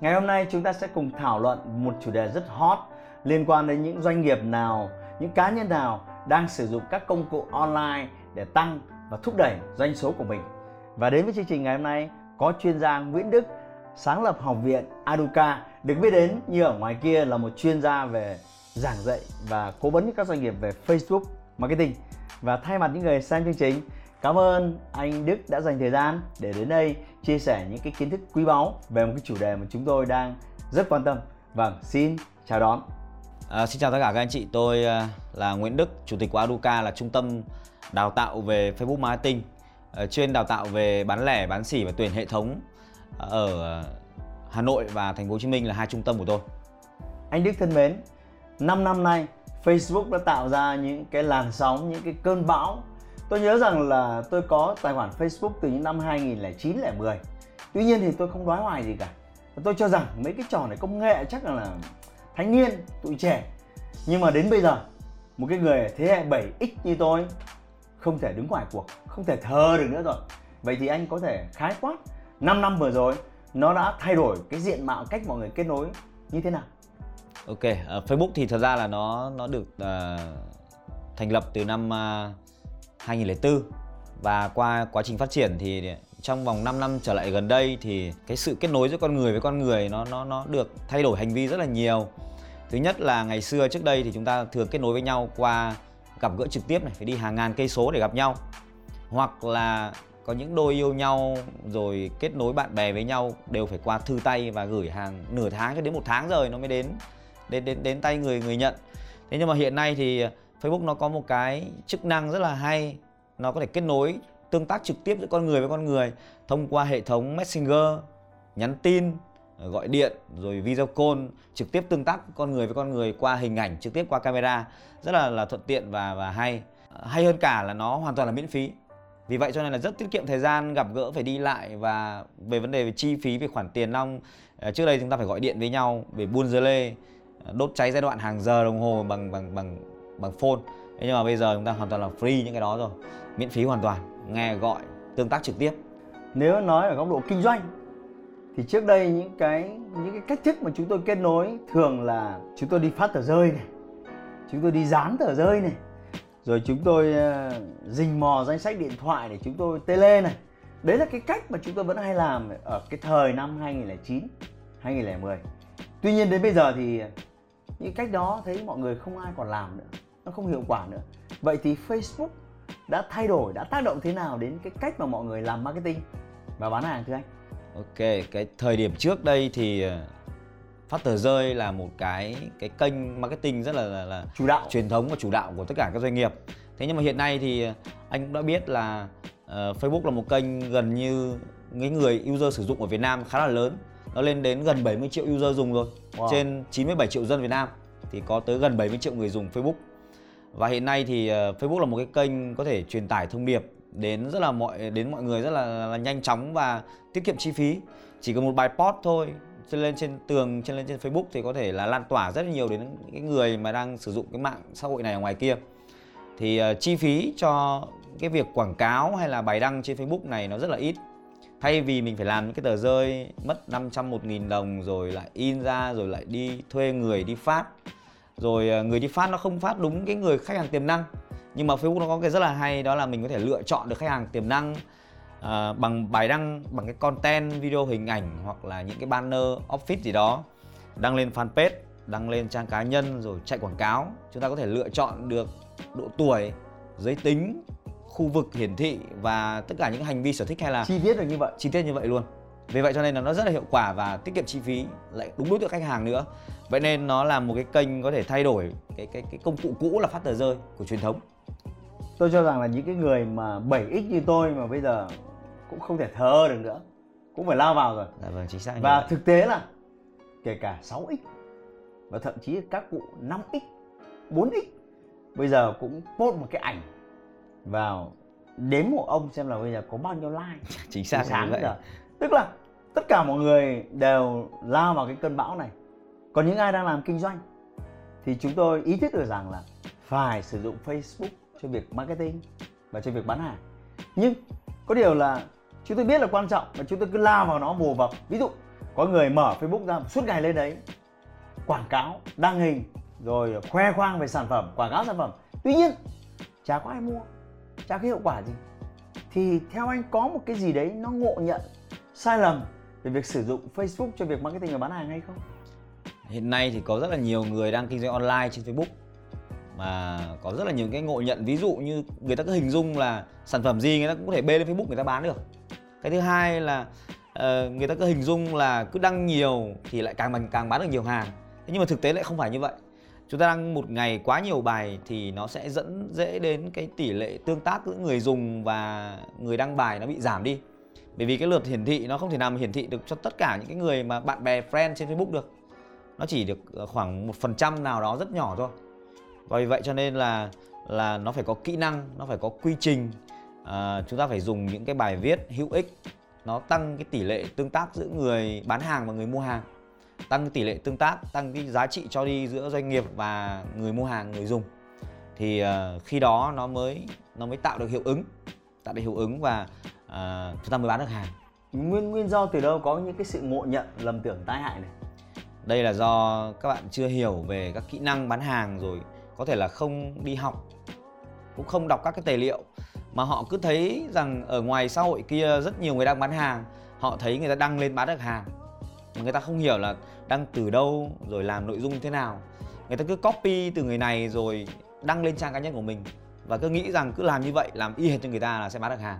Ngày hôm nay chúng ta sẽ cùng thảo luận một chủ đề rất hot liên quan đến những doanh nghiệp nào, những cá nhân nào đang sử dụng các công cụ online để tăng và thúc đẩy doanh số của mình. Và đến với chương trình ngày hôm nay có chuyên gia Nguyễn Đức, sáng lập học viện Aduca, được biết đến như ở ngoài kia là một chuyên gia về giảng dạy và cố vấn các doanh nghiệp về Facebook marketing. Và thay mặt những người xem chương trình, Cảm ơn anh Đức đã dành thời gian để đến đây chia sẻ những cái kiến thức quý báu về một cái chủ đề mà chúng tôi đang rất quan tâm. Vâng, xin chào đón. À, xin chào tất cả các anh chị, tôi à, là Nguyễn Đức, chủ tịch của Aduca là trung tâm đào tạo về Facebook marketing, uh, chuyên đào tạo về bán lẻ, bán sỉ và tuyển hệ thống ở Hà Nội và Thành phố Hồ Chí Minh là hai trung tâm của tôi. Anh Đức thân mến, 5 năm nay Facebook đã tạo ra những cái làn sóng, những cái cơn bão Tôi nhớ rằng là tôi có tài khoản Facebook từ những năm 2009 10. Tuy nhiên thì tôi không đoái hoài gì cả. Tôi cho rằng mấy cái trò này công nghệ chắc là, là thanh niên, tụi trẻ. Nhưng mà đến bây giờ, một cái người thế hệ 7X như tôi không thể đứng ngoài cuộc, không thể thờ được nữa rồi. Vậy thì anh có thể khái quát 5 năm vừa rồi nó đã thay đổi cái diện mạo cách mọi người kết nối như thế nào? Ok, uh, Facebook thì thật ra là nó nó được uh, thành lập từ năm uh, 2004 và qua quá trình phát triển thì trong vòng 5 năm trở lại gần đây thì cái sự kết nối giữa con người với con người nó nó nó được thay đổi hành vi rất là nhiều. Thứ nhất là ngày xưa trước đây thì chúng ta thường kết nối với nhau qua gặp gỡ trực tiếp này, phải đi hàng ngàn cây số để gặp nhau. Hoặc là có những đôi yêu nhau rồi kết nối bạn bè với nhau đều phải qua thư tay và gửi hàng nửa tháng cho đến một tháng rồi nó mới đến đến đến đến tay người người nhận. Thế nhưng mà hiện nay thì Facebook nó có một cái chức năng rất là hay. Nó có thể kết nối tương tác trực tiếp giữa con người với con người thông qua hệ thống Messenger, nhắn tin, ờ, gọi điện rồi video call trực tiếp tương tác con người với con người qua hình ảnh trực tiếp qua camera. Rất là là thuận tiện và và hay. Ờ, hay hơn cả là nó hoàn toàn là miễn phí. Vì vậy cho nên là rất tiết kiệm thời gian gặp gỡ phải đi lại và về vấn đề về chi phí về khoản tiền nong. Ờ, trước đây chúng ta phải gọi điện với nhau để buôn dưa lê đốt cháy giai đoạn hàng giờ đồng hồ bằng bằng bằng bằng phone. Thế nhưng mà bây giờ chúng ta hoàn toàn là free những cái đó rồi miễn phí hoàn toàn nghe gọi tương tác trực tiếp. Nếu nói ở góc độ kinh doanh thì trước đây những cái những cái cách thức mà chúng tôi kết nối thường là chúng tôi đi phát tờ rơi này chúng tôi đi dán tờ rơi này rồi chúng tôi uh, rình mò danh sách điện thoại để chúng tôi tele này. Đấy là cái cách mà chúng tôi vẫn hay làm ở cái thời năm 2009 2010 tuy nhiên đến bây giờ thì những cách đó thấy mọi người không ai còn làm nữa nó không hiệu quả nữa. Vậy thì Facebook đã thay đổi đã tác động thế nào đến cái cách mà mọi người làm marketing và bán hàng thưa anh? Ok cái thời điểm trước đây thì phát tờ rơi là một cái cái kênh marketing rất là, là, là chủ đạo. truyền thống và chủ đạo của tất cả các doanh nghiệp. Thế nhưng mà hiện nay thì ờ, anh cũng đã biết là uh, Facebook là một kênh gần như cái người user sử dụng ở Việt Nam khá là lớn. Nó lên đến gần 70 triệu user dùng rồi. Wow. trên 97 triệu dân Việt Nam. Thì có tới gần 70 triệu người dùng Facebook và hiện nay thì ờ, Facebook là một cái kênh có thể truyền tải thông điệp đến rất là mọi đến mọi người rất là, là nhanh chóng và tiết kiệm chi phí. Chỉ cần một bài post thôi trên lên trên tường trên lên trên Facebook thì có thể là lan tỏa rất là nhiều đến cái người mà đang sử dụng cái mạng xã hội này ở ngoài kia. Thì uh, chi phí cho cái việc quảng cáo hay là bài đăng trên Facebook này nó rất là ít. Thay vì mình phải làm những cái tờ rơi mất 500 một nghìn đồng rồi lại in ra rồi lại đi thuê người đi phát rồi ờ, người đi phát nó không phát đúng cái người khách hàng tiềm năng. Nhưng mà Facebook nó có cái rất là hay đó là mình có thể lựa chọn được khách hàng tiềm năng uh, bằng bài đăng bằng cái content video hình ảnh hoặc là những cái banner office gì đó. Đăng lên fanpage đăng lên trang cá nhân rồi chạy quảng cáo. Chúng ta có thể lựa chọn được độ tuổi giới tính khu vực hiển thị và tất cả những hành vi sở thích hay là chi tiết được như vậy. chi tiết như vậy luôn vì vậy cho nên là nó rất là hiệu quả và tiết kiệm chi phí lại đúng đối tượng khách hàng nữa. Vậy nên nó là một cái kênh có thể thay đổi cái cái cái công cụ cũ là phát tờ rơi của truyền thống. Tôi cho rằng là những cái người mà 7x như tôi mà bây giờ cũng không thể thờ được nữa cũng phải lao vào rồi. Dạ vâng chính xác và thực tế là kể cả 6x và thậm chí các cụ 5x 4x bây giờ cũng post một cái ảnh vào đếm một ông xem là bây giờ có bao nhiêu like. Chính xác sáng vậy. giờ tức là tất cả mọi người đều lao vào cái cơn bão này. Còn những ai đang làm kinh doanh thì chúng tôi ý thức được rằng là phải sử dụng Facebook cho việc marketing và cho việc bán hàng. Nhưng có điều là chúng tôi biết là quan trọng và chúng tôi cứ lao vào nó mù vập ví dụ có người mở Facebook ra suốt ngày lên đấy, quảng cáo, đăng hình, rồi khoe khoang về sản phẩm, quảng cáo sản phẩm. Tuy nhiên, chả có ai mua, chả có hiệu quả gì. Thì theo anh có một cái gì đấy nó ngộ nhận sai lầm về việc sử dụng Facebook cho việc marketing và bán hàng hay không? Hiện nay thì có rất là nhiều người đang kinh doanh online trên Facebook mà có rất là nhiều cái ngộ nhận ví dụ như người ta cứ hình dung là sản phẩm gì người ta cũng có thể bê lên Facebook người ta bán được. Cái thứ hai là uh, người ta cứ hình dung là cứ đăng nhiều thì lại càng càng bán được nhiều hàng. Thế nhưng mà thực tế lại không phải như vậy. Chúng ta đăng một ngày quá nhiều bài thì nó sẽ dẫn dễ đến cái tỷ lệ tương tác giữa người dùng và người đăng bài nó bị giảm đi bởi vì cái lượt hiển thị nó không thể nào mà hiển thị được cho tất cả những cái người mà bạn bè friend trên Facebook được. Nó chỉ được ờ, khoảng một phần trăm nào đó rất nhỏ thôi. Và vì vậy cho nên là là nó phải có kỹ năng nó phải có quy trình. À, chúng ta phải dùng những cái bài viết hữu ích. Nó tăng cái tỷ lệ tương tác giữa người bán hàng và người mua hàng. Tăng tỷ lệ tương tác tăng cái giá trị cho đi giữa doanh nghiệp và người mua hàng người dùng. Thì uh, khi đó nó mới nó mới tạo được hiệu ứng tạo được hiệu ứng và uh, chúng ta mới bán được hàng. Nguyên nguyên do từ đâu có những cái sự ngộ nhận lầm tưởng tai hại này? Đây là do các bạn chưa hiểu về các kỹ năng bán hàng rồi có thể là không đi học cũng không đọc các cái tài liệu mà họ cứ thấy rằng ở ngoài xã hội kia rất nhiều người đang bán hàng họ thấy người ta đăng lên bán được hàng mà người ta không hiểu là đăng từ đâu rồi làm nội dung thế nào. Người ta cứ copy từ người này rồi đăng lên trang cá nhân của mình và cứ nghĩ rằng cứ làm như vậy làm y hệt cho người ta là sẽ bán được hàng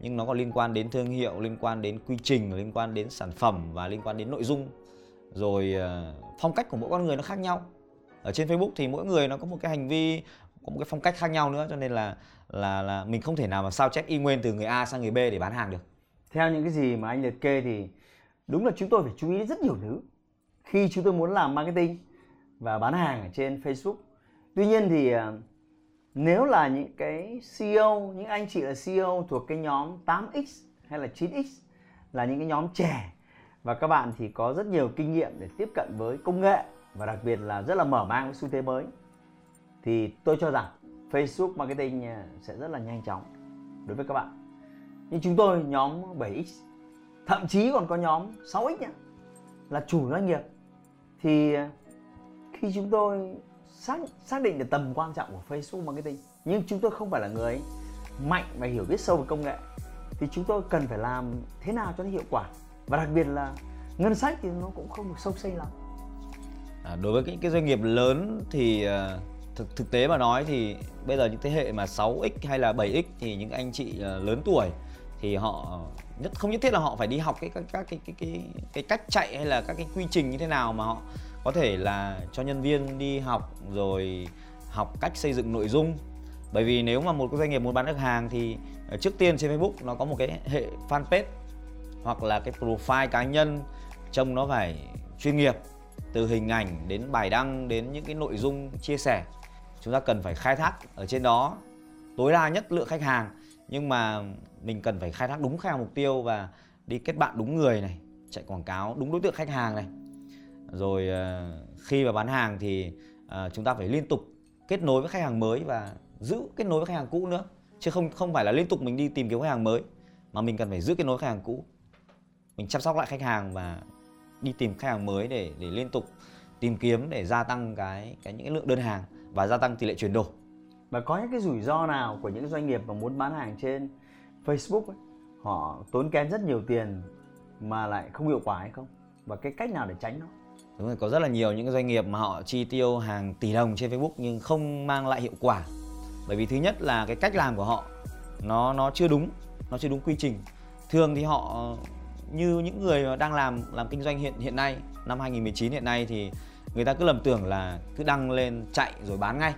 nhưng nó còn liên quan đến thương hiệu, liên quan đến quy trình, liên quan đến sản phẩm và liên quan đến nội dung. Rồi ờ, phong cách của mỗi con người nó khác nhau. Ở trên Facebook thì mỗi người nó có một cái hành vi, có một cái phong cách khác nhau nữa, cho nên là là là mình không thể nào mà sao chép y nguyên từ người A sang người B để bán hàng được. Theo những cái gì mà anh liệt kê thì đúng là chúng tôi phải chú ý rất nhiều thứ khi chúng tôi muốn làm marketing và bán hàng ở trên Facebook. Tuy nhiên thì ờ, nếu là những cái CEO những anh chị là CEO thuộc cái nhóm 8x hay là 9x là những cái nhóm trẻ, và các bạn thì có rất nhiều kinh nghiệm để tiếp cận với công nghệ, và đặc biệt là rất là mở mang với xu thế mới, thì tôi cho rằng Facebook marketing à, sẽ rất là nhanh chóng đối với các bạn. Nhưng chúng tôi, nhóm 7x thậm chí còn có nhóm 6x nhé là chủ doanh nghiệp. Thì à, khi chúng tôi xác xác định được tầm quan trọng của Facebook marketing. Nhưng chúng tôi không phải là người mạnh và hiểu biết sâu về công nghệ thì chúng tôi cần phải làm thế nào cho nó hiệu quả. Và đặc biệt là ngân sách thì nó cũng không được sâu xây lắm. À, đối với cái, cái doanh nghiệp lớn thì uh, thực thực tế mà nói thì bây giờ những thế hệ mà 6x hay là 7x thì những anh chị uh, lớn tuổi thì họ nhất không nhất thiết là họ phải đi học cái các cái cái cái cái cách chạy hay là các cái quy trình như thế nào mà họ có thể là cho nhân viên đi học rồi học cách xây dựng nội dung. Bởi vì nếu mà một cái doanh nghiệp muốn bán được hàng thì ờ, trước tiên trên Facebook nó có một cái hệ fanpage hoặc là cái profile cá nhân trông nó phải chuyên nghiệp, từ hình ảnh đến bài đăng đến những cái nội dung chia sẻ. Chúng ta cần phải khai thác ở trên đó. Tối đa nhất lượng khách hàng, nhưng mà mình cần phải khai thác đúng khách hàng mục tiêu và đi kết bạn đúng người này, chạy quảng cáo đúng đối tượng khách hàng này rồi à, khi mà bán hàng thì à, chúng ta phải liên tục kết nối với khách hàng mới và giữ kết nối với khách hàng cũ nữa. Chứ không không phải là liên tục mình đi tìm kiếm khách hàng mới mà mình cần phải giữ kết nối khách hàng cũ. Mình chăm sóc lại khách hàng và đi tìm khách hàng mới để để liên tục tìm kiếm để gia tăng cái cái những cái lượng đơn hàng và gia tăng tỷ lệ chuyển đổi. Và có những cái rủi ro nào của những doanh nghiệp mà muốn bán hàng trên Facebook ấy, họ tốn kém rất nhiều tiền mà lại không hiệu quả hay không? Và cái cách nào để tránh nó? Đúng rồi, có rất là nhiều những doanh nghiệp mà họ chi tiêu hàng tỷ đồng trên Facebook nhưng không mang lại hiệu quả. Bởi vì thứ nhất là cái cách làm của họ nó nó chưa đúng, nó chưa đúng quy trình. Thường thì họ như những người đang làm làm kinh doanh hiện hiện nay năm 2019 hiện nay thì người ta cứ lầm tưởng là cứ đăng lên chạy rồi bán ngay.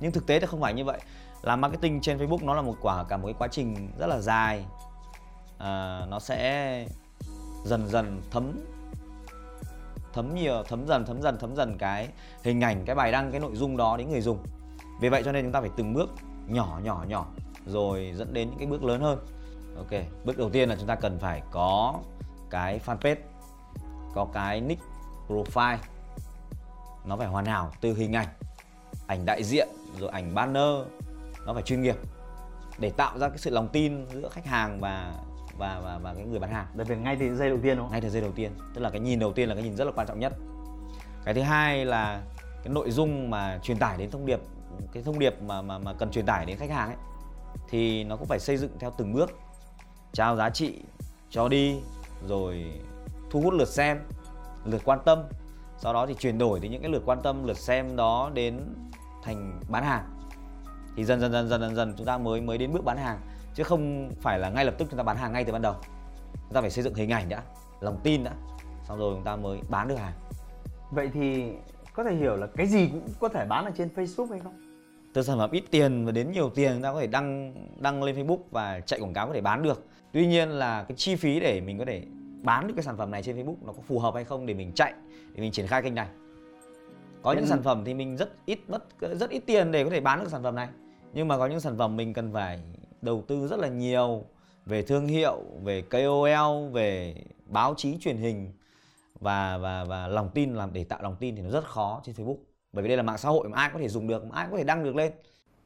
Nhưng thực tế thì không phải như vậy. Làm marketing trên Facebook nó là một quả cả một cái quá trình rất là dài. À, nó sẽ dần dần thấm thấm nhiều, thấm dần thấm dần thấm dần cái hình ảnh, cái bài đăng, cái nội dung đó đến người dùng. Vì vậy cho nên chúng ta phải từng bước nhỏ nhỏ nhỏ, rồi dẫn đến những cái bước lớn hơn. Ok, bước đầu tiên là chúng ta cần phải có cái fanpage, có cái nick profile. Nó phải hoàn hảo từ hình ảnh ảnh đại diện, rồi ảnh banner. Nó phải chuyên nghiệp để tạo ra cái sự lòng tin giữa khách hàng và và và và cái người bán hàng. Đặc biệt ngay từ giây đầu tiên đúng không? Ngay từ giây đầu tiên. Tức là cái nhìn đầu tiên là cái nhìn rất là quan trọng nhất. Cái thứ hai là cái nội dung mà truyền tải đến thông điệp, cái thông điệp mà mà mà cần truyền tải đến khách hàng ấy, thì nó cũng phải xây dựng theo từng bước. Trao giá trị cho đi, rồi thu hút lượt xem, lượt quan tâm. Sau đó thì chuyển đổi từ những cái lượt quan tâm, lượt xem đó đến thành bán hàng. Thì dần dần dần dần dần dần chúng ta mới mới đến bước bán hàng chứ không phải là ngay lập tức chúng ta bán hàng ngay từ ban đầu. Chúng ta phải xây dựng hình ảnh đã lòng tin đã xong rồi chúng ta mới bán được hàng. Vậy thì có thể hiểu là cái gì cũng có thể bán ở trên Facebook hay không? Từ sản phẩm ít tiền và đến nhiều tiền chúng ta có thể đăng đăng lên Facebook và chạy quảng cáo có thể bán được. Tuy nhiên là cái chi phí để mình có thể bán được cái sản phẩm này trên Facebook nó có phù hợp hay không để mình chạy để mình triển khai kênh này. Có những sản phẩm thì mình rất ít mất rất ít tiền để có thể bán được sản phẩm này. Nhưng mà có những sản phẩm mình cần phải đầu tư rất là nhiều về thương hiệu, về KOL về báo chí truyền hình và và và lòng tin, làm để tạo lòng tin thì nó rất khó trên Facebook. Bởi vì đây là mạng xã hội mà ai có thể dùng được, mà ai có thể đăng được lên.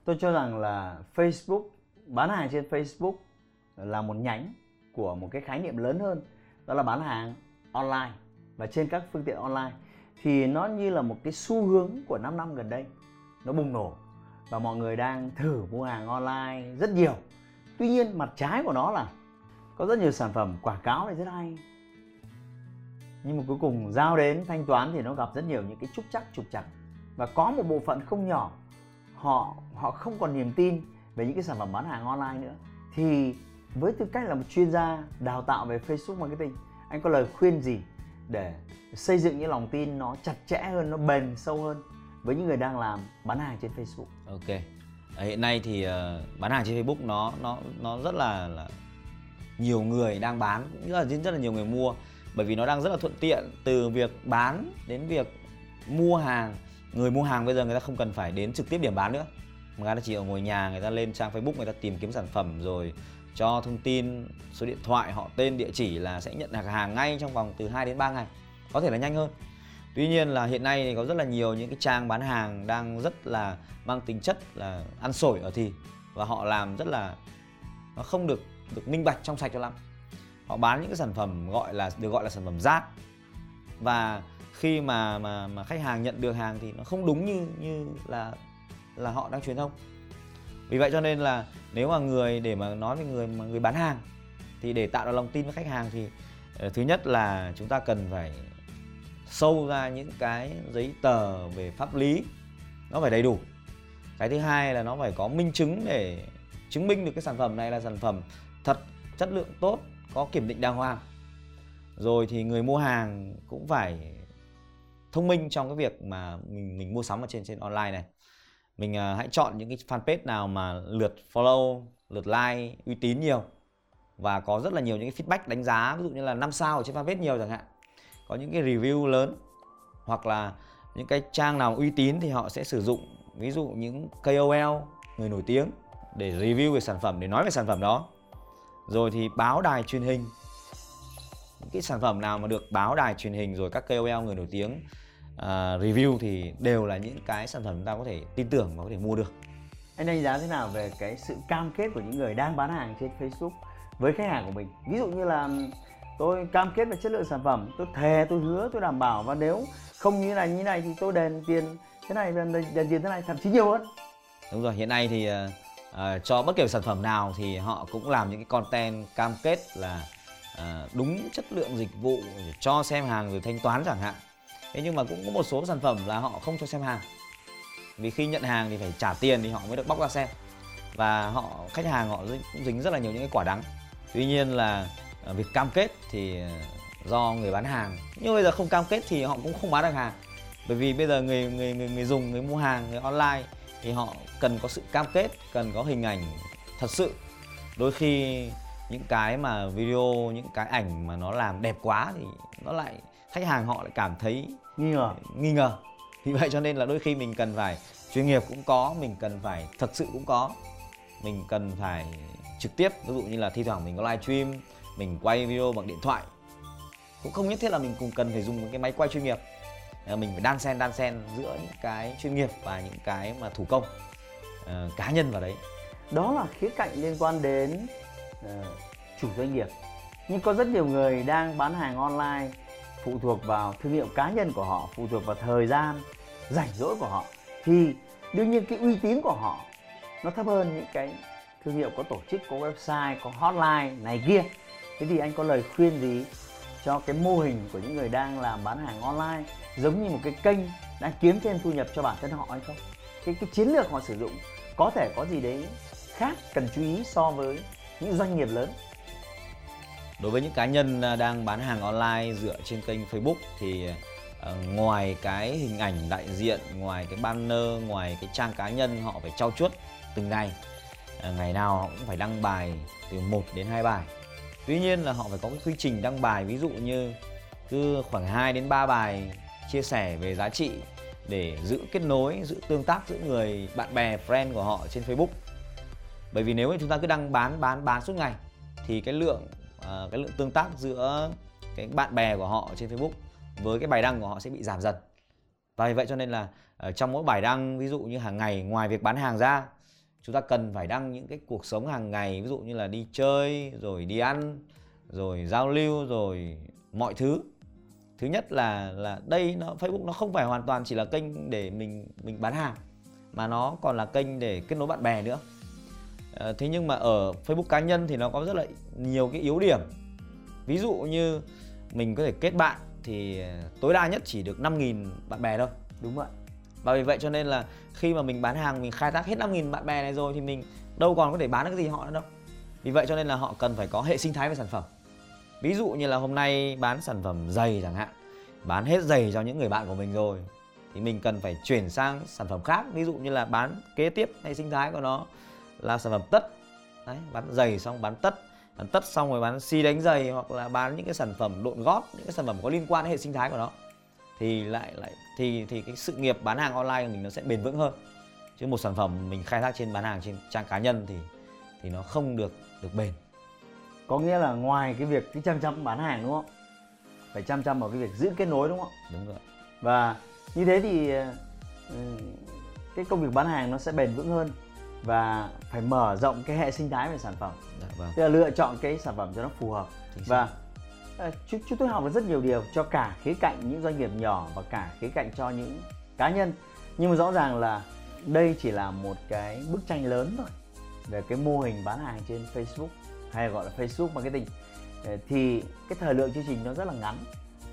Tôi cho rằng là Facebook, bán hàng trên Facebook là một nhánh của một cái khái niệm lớn hơn, đó là bán hàng online và trên các phương tiện online. Thì nó như là một cái xu hướng của 5 năm gần đây, nó bùng nổ và mọi người đang thử mua hàng online rất nhiều tuy nhiên, mặt trái của nó là có rất nhiều sản phẩm quảng cáo này rất hay. Nhưng mà cuối cùng giao đến thanh toán thì nó gặp rất nhiều những cái trúc chắc, trục chặt. Và có một bộ phận không nhỏ, họ họ không còn niềm tin về những cái sản phẩm bán hàng online nữa. Thì với tư cách là một chuyên gia đào tạo về Facebook marketing, anh có lời khuyên gì để xây dựng những lòng tin nó chặt chẽ hơn, nó bền sâu hơn với những người đang làm bán hàng trên Facebook? Ok hiện nay thì uh, bán hàng trên Facebook nó nó nó rất là, là nhiều người đang bán cũng rất là rất là nhiều người mua bởi vì nó đang rất là thuận tiện từ việc bán đến việc mua hàng. Người mua hàng bây giờ người ta không cần phải đến trực tiếp điểm bán nữa. Mà người ta chỉ ở ngồi nhà người ta lên trang Facebook người ta tìm kiếm sản phẩm rồi cho thông tin số điện thoại họ tên địa chỉ là sẽ nhận được hàng ngay trong vòng từ 2 đến 3 ngày. Có thể là nhanh hơn. Tuy nhiên là hiện nay thì có rất là nhiều những cái trang bán hàng đang rất là mang tính chất là ăn sổi ở thì và họ làm rất là, nó không được được minh bạch trong sạch cho lắm. Họ bán những cái sản phẩm gọi là, được gọi là sản phẩm rác và khi mà mà mà khách hàng nhận được hàng thì nó không đúng như như là là họ đang truyền thông. Vì vậy cho nên là nếu mà người để mà nói về người, mà người bán hàng thì để tạo được lòng tin với khách hàng thì ờ, thứ nhất là chúng ta cần phải sâu ra những cái giấy tờ về pháp lý. Nó phải đầy đủ. Cái thứ hai là nó phải có minh chứng để chứng minh được cái sản phẩm này là sản phẩm thật chất lượng tốt có kiểm định đàng hoàng. Rồi thì người mua hàng cũng phải thông minh trong cái việc mà mình mình mua sắm ở trên trên online này. Mình uh, hãy chọn những cái fanpage nào mà lượt follow lượt like uy tín nhiều và có rất là nhiều những cái feedback đánh giá ví dụ như là 5 sao ở trên fanpage nhiều chẳng hạn có những cái review lớn hoặc là những cái trang nào uy tín thì họ sẽ sử dụng ví dụ những KOL người nổi tiếng để review về sản phẩm để nói về sản phẩm đó. Rồi thì báo đài truyền hình. Những cái sản phẩm nào mà được báo đài truyền hình rồi các KOL người nổi tiếng uh, review thì đều là những cái sản phẩm chúng ta có thể tin tưởng và có thể mua được. Anh đánh giá thế nào về cái sự cam kết của những người đang bán hàng trên Facebook với khách hàng của mình? Ví dụ như là tôi cam kết về chất lượng sản phẩm tôi thề tôi hứa tôi đảm bảo. Và nếu không như này như này thì tôi đền tiền thế này đền, đền tiền thế này thậm chí nhiều hơn. Đúng rồi hiện nay thì uh, cho bất kỳ sản phẩm nào thì họ cũng làm những cái content cam kết là uh, đúng chất lượng dịch vụ cho xem hàng rồi thanh toán chẳng hạn. Thế nhưng mà cũng có một số sản phẩm là họ không cho xem hàng. Vì khi nhận hàng thì phải trả tiền thì họ mới được bóc ra xem. Và họ khách hàng họ cũng dính rất là nhiều những cái quả đắng. Tuy nhiên là việc cam kết thì ờ, do người bán hàng. Nhưng bây giờ không cam kết thì họ cũng không bán được hàng. Bởi vì bây giờ người người người người dùng người mua hàng người online thì họ cần có sự cam kết cần có hình ảnh thật sự. Đôi khi những cái mà video những cái ảnh mà nó làm đẹp quá thì nó lại khách hàng họ lại cảm thấy nghi ngờ. Nghi ngờ. Vì vậy cho nên là đôi khi mình cần phải chuyên nghiệp cũng có mình cần phải thật sự cũng có. Mình cần phải trực tiếp ví dụ như là thi thoảng mình có live stream mình quay video bằng điện thoại. Cũng không nhất thiết là mình cùng cần phải dùng cái máy quay chuyên nghiệp. Ờ, mình phải đan xen đan xen giữa những cái chuyên nghiệp và những cái mà thủ công uh, cá nhân vào đấy. Đó là khía cạnh liên quan đến uh, chủ doanh nghiệp. Nhưng có rất nhiều người đang bán hàng online phụ thuộc vào thương hiệu cá nhân của họ phụ thuộc vào thời gian rảnh rỗi của họ. Thì đương nhiên cái uy tín của họ nó thấp hơn những cái thương hiệu có tổ chức có website có hotline này kia thế thì anh có lời khuyên gì cho cái mô hình của những người đang làm bán hàng online giống như một cái kênh đang kiếm thêm thu nhập cho bản thân họ hay không cái cái chiến lược họ sử dụng có thể có gì đấy khác cần chú ý so với những doanh nghiệp lớn đối với những cá nhân à, đang bán hàng online dựa trên kênh Facebook thì uh, ngoài cái hình ảnh đại diện, ngoài cái banner, ngoài cái trang cá nhân họ phải trau chuốt từng ngày. Uh, ngày nào họ cũng phải đăng bài từ 1 đến 2 bài. Tuy nhiên là họ phải có cái quy trình đăng bài ví dụ như cứ khoảng 2 đến 3 bài chia sẻ về giá trị để giữ kết nối, giữ tương tác giữa người bạn bè, friend của họ trên Facebook. Bởi vì nếu như chúng ta cứ đăng bán bán bán suốt ngày thì cái lượng uh, cái lượng tương tác giữa cái bạn bè của họ trên Facebook với cái bài đăng của họ sẽ bị giảm dần. Và vì vậy cho nên là ờ, trong mỗi bài đăng ví dụ như hàng ngày ngoài việc bán hàng ra chúng ta cần phải đăng những cái cuộc sống hàng ngày ví dụ như là đi chơi rồi đi ăn rồi giao lưu rồi mọi thứ. Thứ nhất là là đây nó Facebook nó không phải hoàn toàn chỉ là kênh để mình mình bán hàng mà nó còn là kênh để kết nối bạn bè nữa. À, thế nhưng mà ở Facebook cá nhân thì nó có rất là nhiều cái yếu điểm. Ví dụ như mình có thể kết bạn thì ờ, tối đa nhất chỉ được 5.000 bạn bè thôi. Đúng vậy và vì vậy cho nên là khi mà mình bán hàng mình khai thác hết 5.000 bạn bè này rồi thì mình đâu còn có thể bán được cái gì họ nữa đâu. Vì vậy cho nên là họ cần phải có hệ sinh thái về sản phẩm. Ví dụ như là hôm nay bán sản phẩm giày chẳng hạn bán hết giày cho những người bạn của mình rồi thì mình cần phải chuyển sang sản phẩm khác. Ví dụ như là bán kế tiếp hay sinh thái của nó là sản phẩm tất. Đấy, bán giày xong bán tất bán tất xong rồi bán xi đánh giày hoặc là bán những cái sản phẩm độn gót những cái sản phẩm có liên quan đến hệ sinh thái của nó thì lại lại thì thì cái sự nghiệp bán hàng online của mình nó sẽ bền vững hơn. Chứ một sản phẩm mình khai thác trên bán hàng trên trang cá nhân thì thì nó không được được bền. Có nghĩa là ngoài cái việc cái chăm chăm bán hàng đúng không? Phải chăm chăm vào cái việc giữ kết nối đúng không? Đúng rồi. Và như thế thì ừ, cái công việc bán hàng nó sẽ bền vững hơn và phải mở rộng cái hệ sinh thái về sản phẩm. Dạ, vâng. tức là lựa chọn cái sản phẩm cho nó phù hợp và Ờ, chúng, chúng tôi học được rất nhiều điều cho cả khía cạnh những doanh nghiệp nhỏ và cả khía cạnh cho những cá nhân. Nhưng mà rõ ràng là đây chỉ là một cái bức tranh lớn thôi về cái mô hình bán hàng trên Facebook hay gọi là Facebook marketing. Ờ, thì cái thời lượng chương trình nó rất là ngắn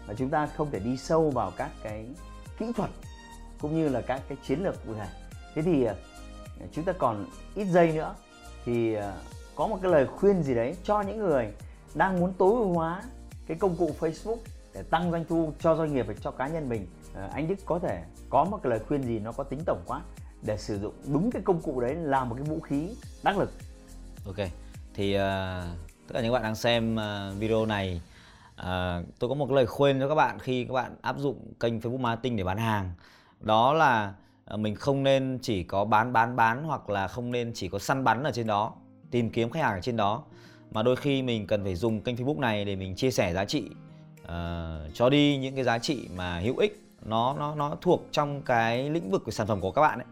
và chúng ta không thể đi sâu vào các cái kỹ thuật cũng như là các cái chiến lược cụ thể. Thế thì ờ, chúng ta còn ít giây nữa thì có một cái lời khuyên gì đấy cho những người đang muốn tối ưu hóa cái công cụ Facebook để tăng doanh thu cho doanh nghiệp và cho cá nhân mình ờ, anh Đức có thể có một cái lời khuyên gì nó có tính tổng quát để sử dụng đúng cái công cụ đấy làm một cái vũ khí đắc lực? Ok thì uh, tất cả những bạn đang xem uh, video này uh, tôi có một lời khuyên cho các bạn khi các bạn áp dụng kênh Facebook Marketing để bán hàng. Đó là uh, mình không nên chỉ có bán bán bán hoặc là không nên chỉ có săn bắn ở trên đó tìm kiếm khách hàng ở trên đó mà đôi khi mình cần phải dùng kênh Facebook này để mình chia sẻ giá trị uh, cho đi những cái giá trị mà hữu ích nó nó nó thuộc trong cái lĩnh vực của sản phẩm của các bạn ấy.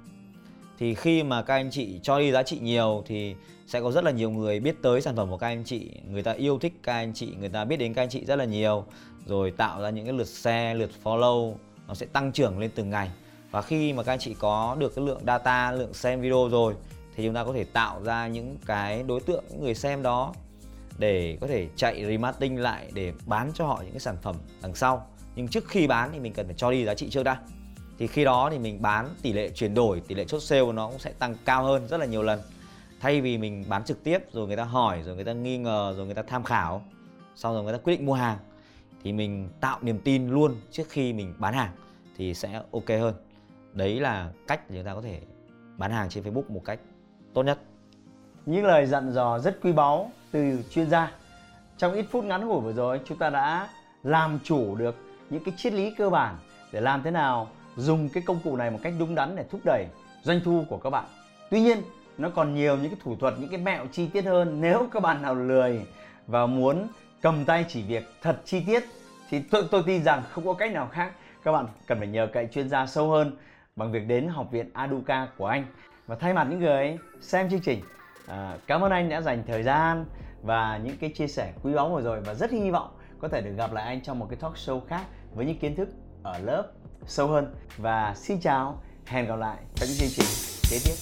Thì khi mà các anh chị cho đi giá trị nhiều thì sẽ có rất là nhiều người biết tới sản phẩm của các anh chị người ta yêu thích các anh chị người ta biết đến các anh chị rất là nhiều rồi tạo ra những cái lượt share lượt follow nó sẽ tăng trưởng lên từng ngày. Và khi mà các anh chị có được cái lượng data lượng xem video rồi thì chúng ta có thể tạo ra những cái đối tượng những người xem đó để có thể chạy remarketing lại để bán cho họ những cái sản phẩm đằng sau. Nhưng trước khi bán thì mình cần phải cho đi giá trị trước đã. Thì khi đó thì mình bán, tỷ lệ chuyển đổi, tỷ lệ chốt sale nó cũng sẽ tăng cao hơn rất là nhiều lần. Thay vì mình bán trực tiếp rồi người ta hỏi, rồi người ta nghi ngờ, rồi người ta tham khảo, sau rồi người ta quyết định mua hàng, thì mình tạo niềm tin luôn trước khi mình bán hàng thì sẽ ok hơn. Đấy là cách để chúng ta có thể bán hàng trên Facebook một cách tốt nhất. Những lời dặn dò rất quý báu từ chuyên gia. Trong ít phút ngắn ngủi vừa rồi chúng ta đã làm chủ được những cái triết lý cơ bản để làm thế nào dùng cái công cụ này một cách đúng đắn để thúc đẩy doanh thu của các bạn. Tuy nhiên, nó còn nhiều những cái thủ thuật, những cái mẹo chi tiết hơn. Nếu các bạn nào lười và muốn cầm tay chỉ việc thật chi tiết thì tôi, tôi tin rằng không có cách nào khác. Các bạn cần phải nhờ cậy chuyên gia sâu hơn bằng việc đến học viện Aduca của anh. Và thay mặt những người xem chương trình à, cảm ơn anh đã dành thời gian và những cái chia sẻ quý báu vừa rồi và rất hy vọng có thể được gặp lại anh trong một cái talk show khác với những kiến thức ở lớp sâu hơn. Và xin chào, hẹn gặp lại trong những chương trình kế tiếp.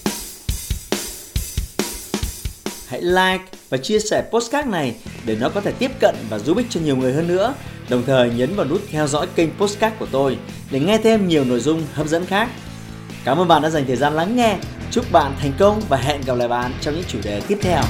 Hãy like và chia sẻ postcard này để nó có thể tiếp cận và giúp ích cho nhiều người hơn nữa. Đồng thời nhấn vào nút theo dõi kênh postcard của tôi để nghe thêm nhiều nội dung hấp dẫn khác. Cảm ơn bạn đã dành thời gian lắng nghe. Chúc bạn thành công và hẹn gặp lại bạn trong những chủ đề tiếp theo.